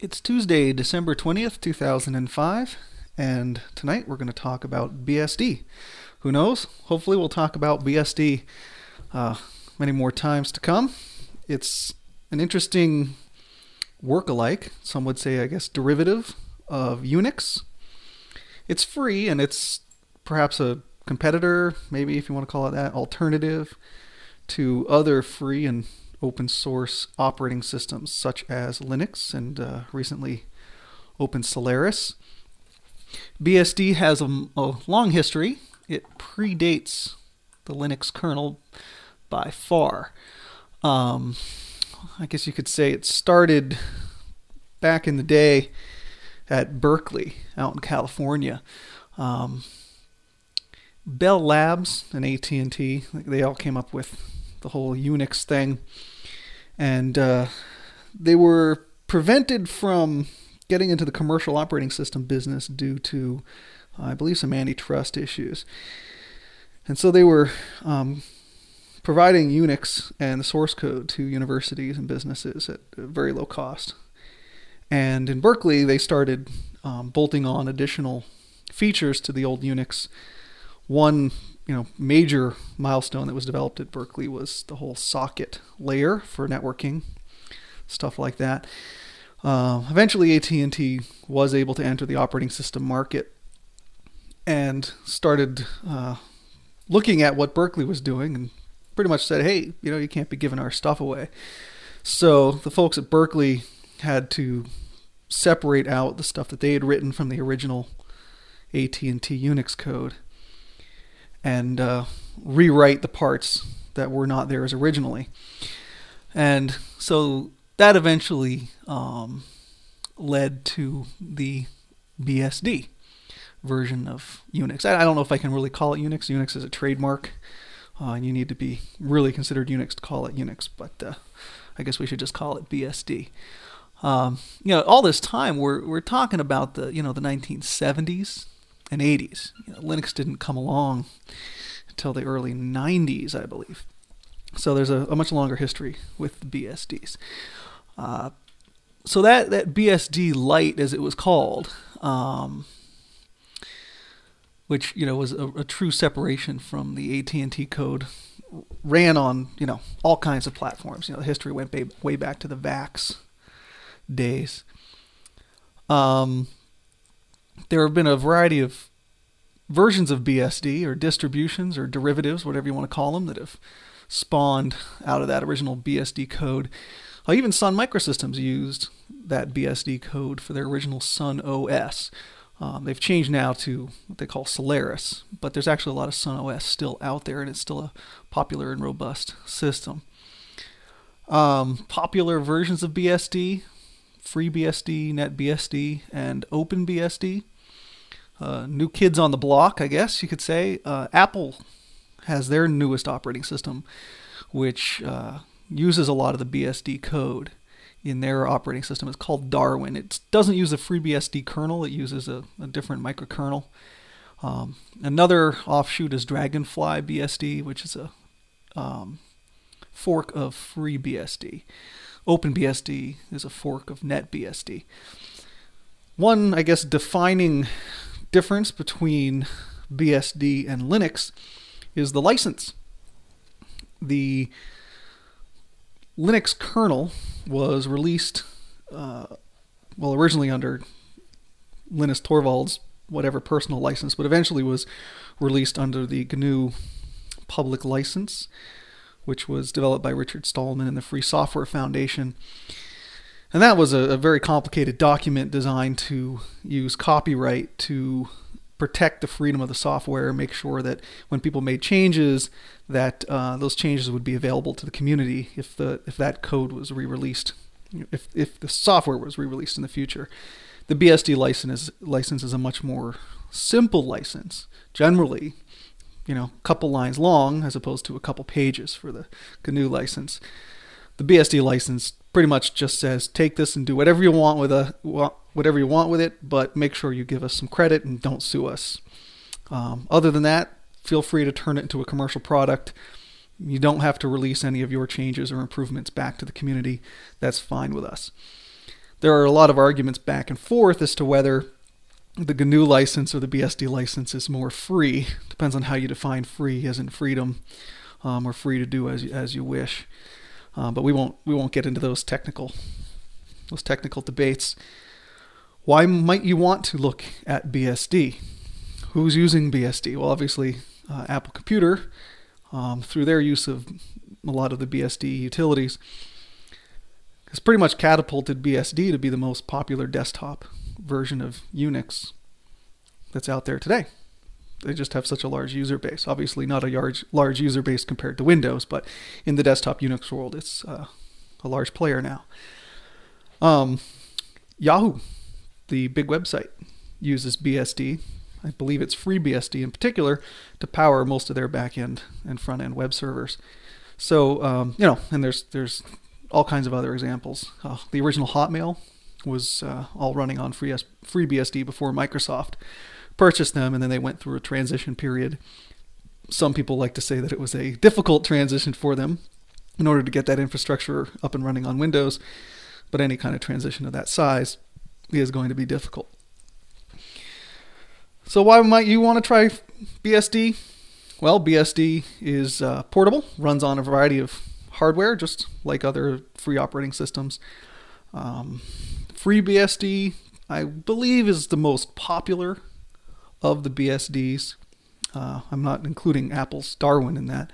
It's Tuesday, December 20th, 2005, and tonight we're going to talk about BSD. Who knows? Hopefully, we'll talk about BSD uh, many more times to come. It's an interesting work-alike, some would say, I guess, derivative of Unix. It's free and it's perhaps a competitor, maybe if you want to call it that, alternative to other free and open source operating systems such as Linux and uh, recently Open Solaris. BSD has a, a, long history. It predates the Linux kernel by far. Um, I guess you could say it started back in the day at Berkeley out in California. Um, Bell Labs and AT&T, they all came up with the whole Unix thing and uh, they were prevented from getting into the commercial operating system business due to, I believe, some antitrust issues. And so they were um, providing Unix and the source code to universities and businesses at very low cost. And in Berkeley, they started um, bolting on additional features to the old Unix. One you know major milestone that was developed at Berkeley was the whole socket layer for networking, stuff like that. Uh, eventually, AT&T was able to enter the operating system market and started uh, looking at what Berkeley was doing and pretty much said, "Hey, you know, you can't be giving our stuff away." So the folks at Berkeley had to separate out the stuff that they had written from the original AT&T Unix code and uh, rewrite the parts that were not theirs originally. And so that eventually um, led to the BSD version of Unix. I, don't know if I can really call it Unix. Unix is a trademark, uh, and you need to be really considered Unix to call it Unix. But uh, I guess we should just call it BSD. Um, you know, all this time we're we're talking about the you know the 1970s, and 80s. You know, Linux didn't come along until the early 90s, I believe. So there's a, a much longer history with BSDs. Uh, so that, that BSD Lite, as it was called, um, which you know was a, a, true separation from the AT&T code, ran on you know all kinds of platforms. You know, the history went way, way back to the VAX days. Um, there have been a variety of versions of BSD or distributions or derivatives, whatever you want to call them, that have spawned out of that original BSD code. Uh, even Sun Microsystems used that BSD code for their original Sun OS. Um, they've changed now to what they call Solaris, but there's actually a lot of Sun OS still out there, and it's still a popular and robust system. Um, popular versions of BSD FreeBSD, NetBSD, and OpenBSD. Uh, new kids on the block, I guess you could say. Uh, Apple has their newest operating system, which uh, uses a lot of the BSD code in their operating system. It's called Darwin. It doesn't use a FreeBSD kernel, it uses a, a different microkernel. Um, another offshoot is Dragonfly BSD, which is a um, fork of FreeBSD. OpenBSD is a fork of NetBSD. One, I guess, defining difference between BSD and Linux is the license. The Linux kernel was released, uh, well, originally under Linus Torvalds' whatever personal license, but eventually was released under the GNU public license which was developed by Richard Stallman and the Free Software Foundation. And that was a, a very complicated document designed to use copyright to protect the freedom of the software, make sure that when people made changes, that uh, those changes would be available to the community if the if that code was re-released, if if the software was re-released in the future. The BSD license is, license is a much more simple license. Generally, you know, a couple lines long as opposed to a couple pages for the GNU license. The BSD license pretty much just says take this and do whatever you want with a whatever you want with it, but make sure you give us some credit and don't sue us. Um, other than that, feel free to turn it into a commercial product. You don't have to release any of your changes or improvements back to the community. That's fine with us. there are a lot of arguments back and forth as to whether the GNU license or the BSD license is more free. Depends on how you define free, as in freedom, um, or free to do as as you wish. Uh, but we won't we won't get into those technical those technical debates. Why might you want to look at BSD? Who's using BSD? Well, obviously, uh, Apple Computer, um, through their use of a lot of the BSD utilities, has pretty much catapulted BSD to be the most popular desktop version of Unix that's out there today. They just have such a large user base. Obviously, not a large large user base compared to Windows, but in the desktop Unix world, it's uh, a large player now. Um, Yahoo, the big website, uses BSD. I believe it's FreeBSD in particular to power most of their backend and front end web servers. So um, you know, and there's there's all kinds of other examples. Uh, the original Hotmail was uh, all running on free FreeBSD before Microsoft purchased them, and then they went through a transition period. Some people like to say that it was a difficult transition for them in order to get that infrastructure up and running on Windows, but any kind of transition of that size is going to be difficult. So, why might you want to try BSD? Well, BSD is uh, portable, runs on a variety of hardware, just like other free operating systems. Um, FreeBSD, I believe, is the most popular of the BSDs. Uh, I'm not including Apple's Darwin in that.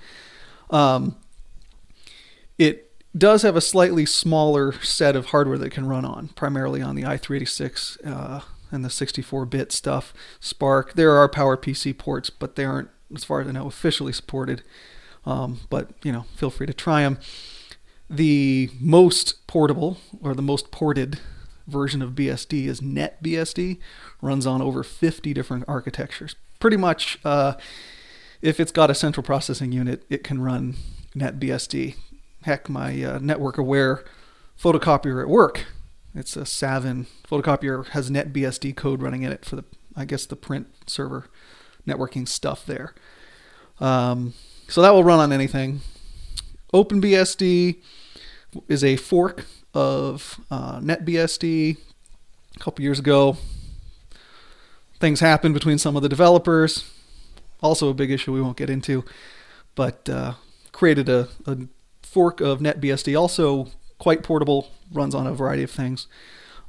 Um, it does have a slightly smaller set of hardware that can run on, primarily on the i386 uh, and the 64-bit stuff. SPARC. There are PowerPC ports, but they aren't, as far as I know, officially supported. Um, but you know, feel free to try them. The most portable or the most ported version of BSD is NetBSD. Runs on over 50 different architectures. Pretty much, uh, if it's got a central processing unit, it can run NetBSD. Heck, my uh, network aware photocopier at work, it's a Savin photocopier, has NetBSD code running in it for the, I guess, the print server networking stuff there. Um, so that will run on anything. OpenBSD is a fork of uh, NetBSD a couple years ago. Things happened between some of the developers. Also, a big issue we won't get into, but uh, created a, a fork of NetBSD. Also, quite portable, runs on a variety of things.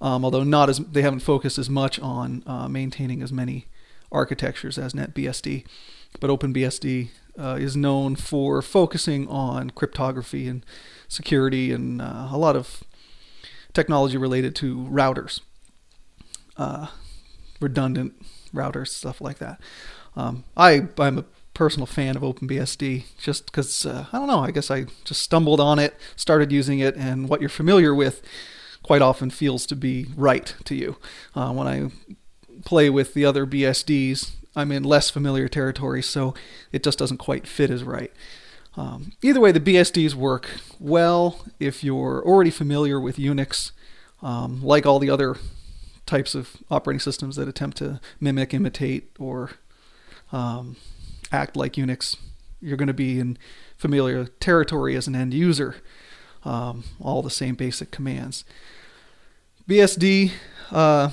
Um, although not as they haven't focused as much on uh, maintaining as many architectures as NetBSD, but OpenBSD uh, is known for focusing on cryptography and security and uh, a lot of technology related to routers, uh, redundant routers, stuff like that. Um, I I'm a personal fan of OpenBSD just because uh, I don't know. I guess I just stumbled on it, started using it, and what you're familiar with quite often feels to be right to you. Uh, when I play with the other BSDs, I'm in less familiar territory, so it just doesn't quite fit as right. Um, either way, the BSDs work well if you're already familiar with Unix, um, like all the other types of operating systems that attempt to mimic, imitate, or um, act like Unix. You're going to be in familiar territory as an end user. Um, all the same basic commands. BSD uh,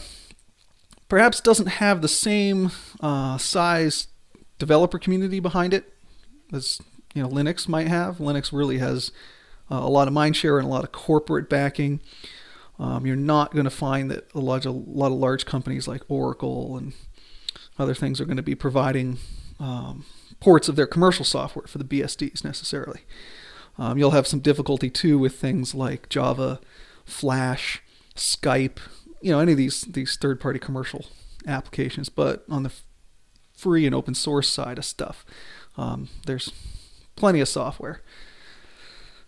perhaps doesn't have the same uh, size developer community behind it as you know Linux might have. Linux really has uh, a lot of mindshare and a lot of corporate backing. Um, you're not going to find that a lot, of, a lot of large companies like Oracle and other things are going to be providing um, ports of their commercial software for the BSDs necessarily. Um, you'll have some difficulty too with things like Java, Flash, Skype, you know, any of these these third-party commercial applications. But on the free and open source side of stuff, um, there's plenty of software.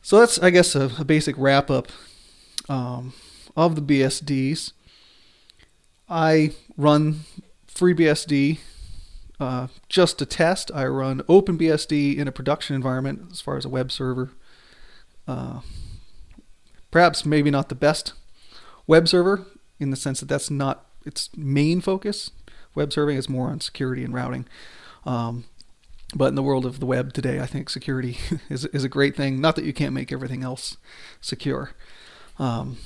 So that's, I guess, a, a basic wrap up um, of the BSDs. I run FreeBSD uh, just to test. I run OpenBSD in a production environment as far as a web server. Uh, perhaps maybe not the best web server in the sense that that's not its main focus. Web serving is more on security and routing. Um, but in the world of the web today, I think security is, is a great thing. Not that you can't make everything else secure. Um,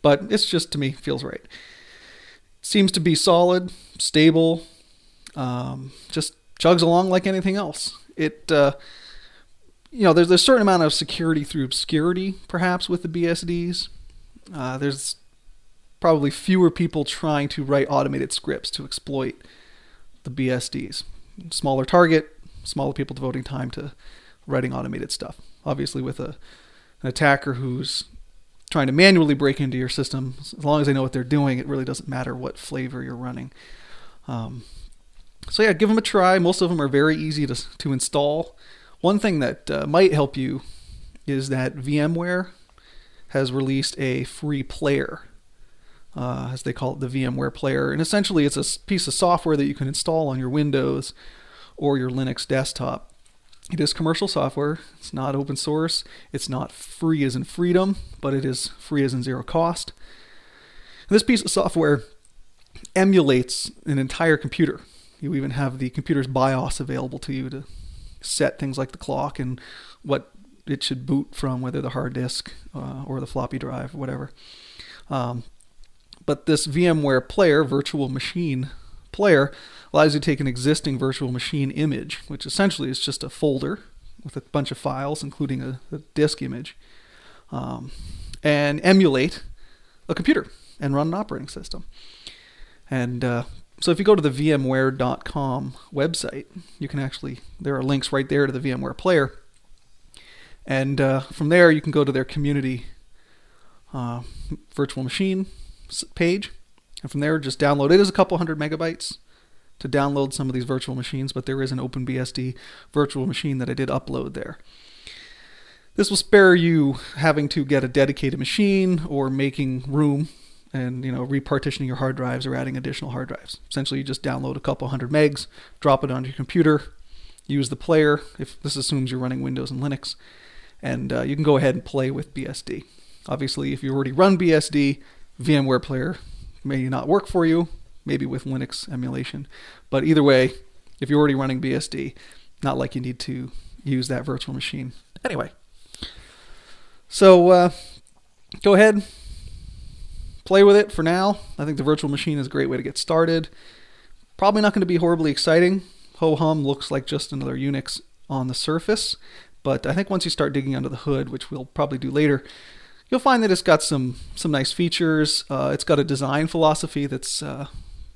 but it's just to me feels right. Seems to be solid, stable, um, just chugs along like anything else. It, uh, you know, there's, a certain amount of security through obscurity, perhaps, with the BSDs. Uh, there's probably fewer people trying to write automated scripts to exploit the BSDs. Smaller target, smaller people devoting time to writing automated stuff. Obviously, with a an attacker who's trying to manually break into your system, as long as they know what they're doing, it really doesn't matter what flavor you're running. Um, so yeah, give them a try. Most of them are very easy to to install. One thing that uh, might help you is that VMware has released a free player, uh, as they call it, the VMware player, and essentially it's a piece of software that you can install on your Windows or your Linux desktop. It is commercial software. It's not open source. It's not free as in freedom, but it is free as in zero cost. And this piece of software emulates an entire computer. You even have the computer's BIOS available to you to set things like the clock and what it should boot from, whether the hard disk uh, or the floppy drive, whatever. Um, but this VMware player, virtual machine player, allows you to take an existing virtual machine image, which essentially is just a folder with a bunch of files, including a, a disk image, um, and emulate a computer and run an operating system. And uh, so if you go to the VMware.com website, you can actually, there are links right there to the VMware player. And uh, from there, you can go to their community uh, virtual machine page. And from there, just download. It. It is a couple hundred megabytes to download some of these virtual machines, but there is an OpenBSD virtual machine that I did upload there. This will spare you having to get a dedicated machine or making room and you know repartitioning your hard drives or adding additional hard drives. Essentially, you just download a couple hundred megs, drop it onto your computer, use the player. If this assumes you're running Windows and Linux, and uh, you can go ahead and play with BSD. Obviously, if you already run BSD, VMware Player may not work for you. Maybe with Linux emulation, but either way, if you're already running BSD, not like you need to use that virtual machine. Anyway, so uh, go ahead, play with it for now. I think the virtual machine is a great way to get started. Probably not going to be horribly exciting. Ho hum looks like just another Unix on the surface, but I think once you start digging under the hood, which we'll probably do later, you'll find that it's got some some nice features. Uh, it's got a design philosophy that's uh,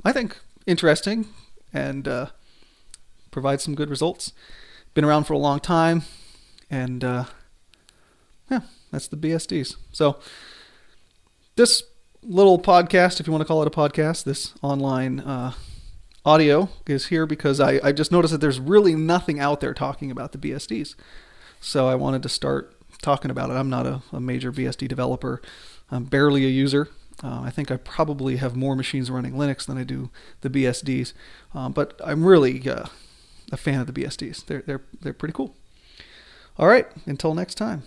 I think interesting and uh, provides some good results. Been around for a long time, and uh, yeah, that's the BSDs. So this little podcast, if you want to call it a podcast, this online uh, audio is here because I, I just noticed that there's really nothing out there talking about the BSDs. So I wanted to start talking about it. I'm not a, a major BSD developer. I'm barely a user. Uh, I think I probably have more machines running Linux than I do the BSDs, um, but I'm really uh, a fan of the BSDs. They're they're they're pretty cool. All right, until next time.